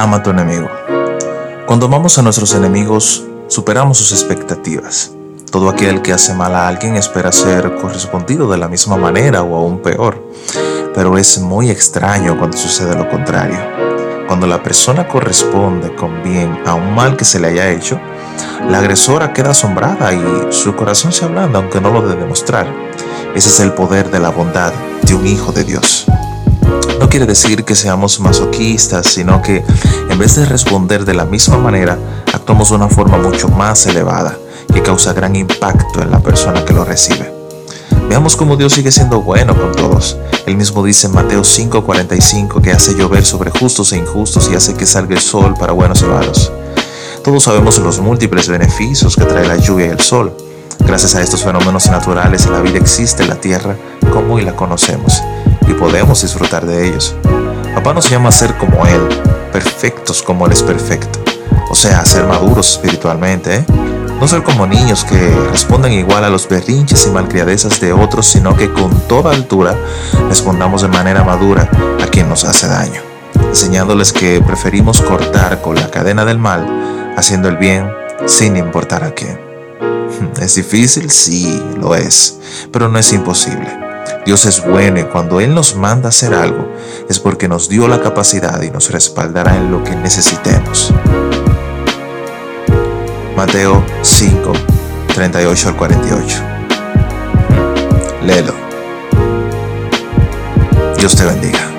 ama a tu enemigo. Cuando amamos a nuestros enemigos, superamos sus expectativas. Todo aquel que hace mal a alguien espera ser correspondido de la misma manera o aún peor. Pero es muy extraño cuando sucede lo contrario. Cuando la persona corresponde con bien a un mal que se le haya hecho, la agresora queda asombrada y su corazón se ablanda aunque no lo de demostrar. Ese es el poder de la bondad de un hijo de Dios. Quiere decir que seamos masoquistas, sino que en vez de responder de la misma manera, actuamos de una forma mucho más elevada que causa gran impacto en la persona que lo recibe. Veamos cómo Dios sigue siendo bueno con todos. Él mismo dice en Mateo 5:45 que hace llover sobre justos e injustos y hace que salga el sol para buenos y malos. Todos sabemos los múltiples beneficios que trae la lluvia y el sol. Gracias a estos fenómenos naturales la vida existe en la tierra como hoy la conocemos y podemos disfrutar de ellos. Papá nos llama a ser como Él, perfectos como Él es perfecto. O sea, a ser maduros espiritualmente, ¿eh? No ser como niños que responden igual a los berrinches y malcriadezas de otros, sino que con toda altura respondamos de manera madura a quien nos hace daño, enseñándoles que preferimos cortar con la cadena del mal, haciendo el bien sin importar a quién. ¿Es difícil? Sí, lo es, pero no es imposible. Dios es bueno y cuando Él nos manda hacer algo es porque nos dio la capacidad y nos respaldará en lo que necesitemos. Mateo 5, 38 al 48. Léelo. Dios te bendiga.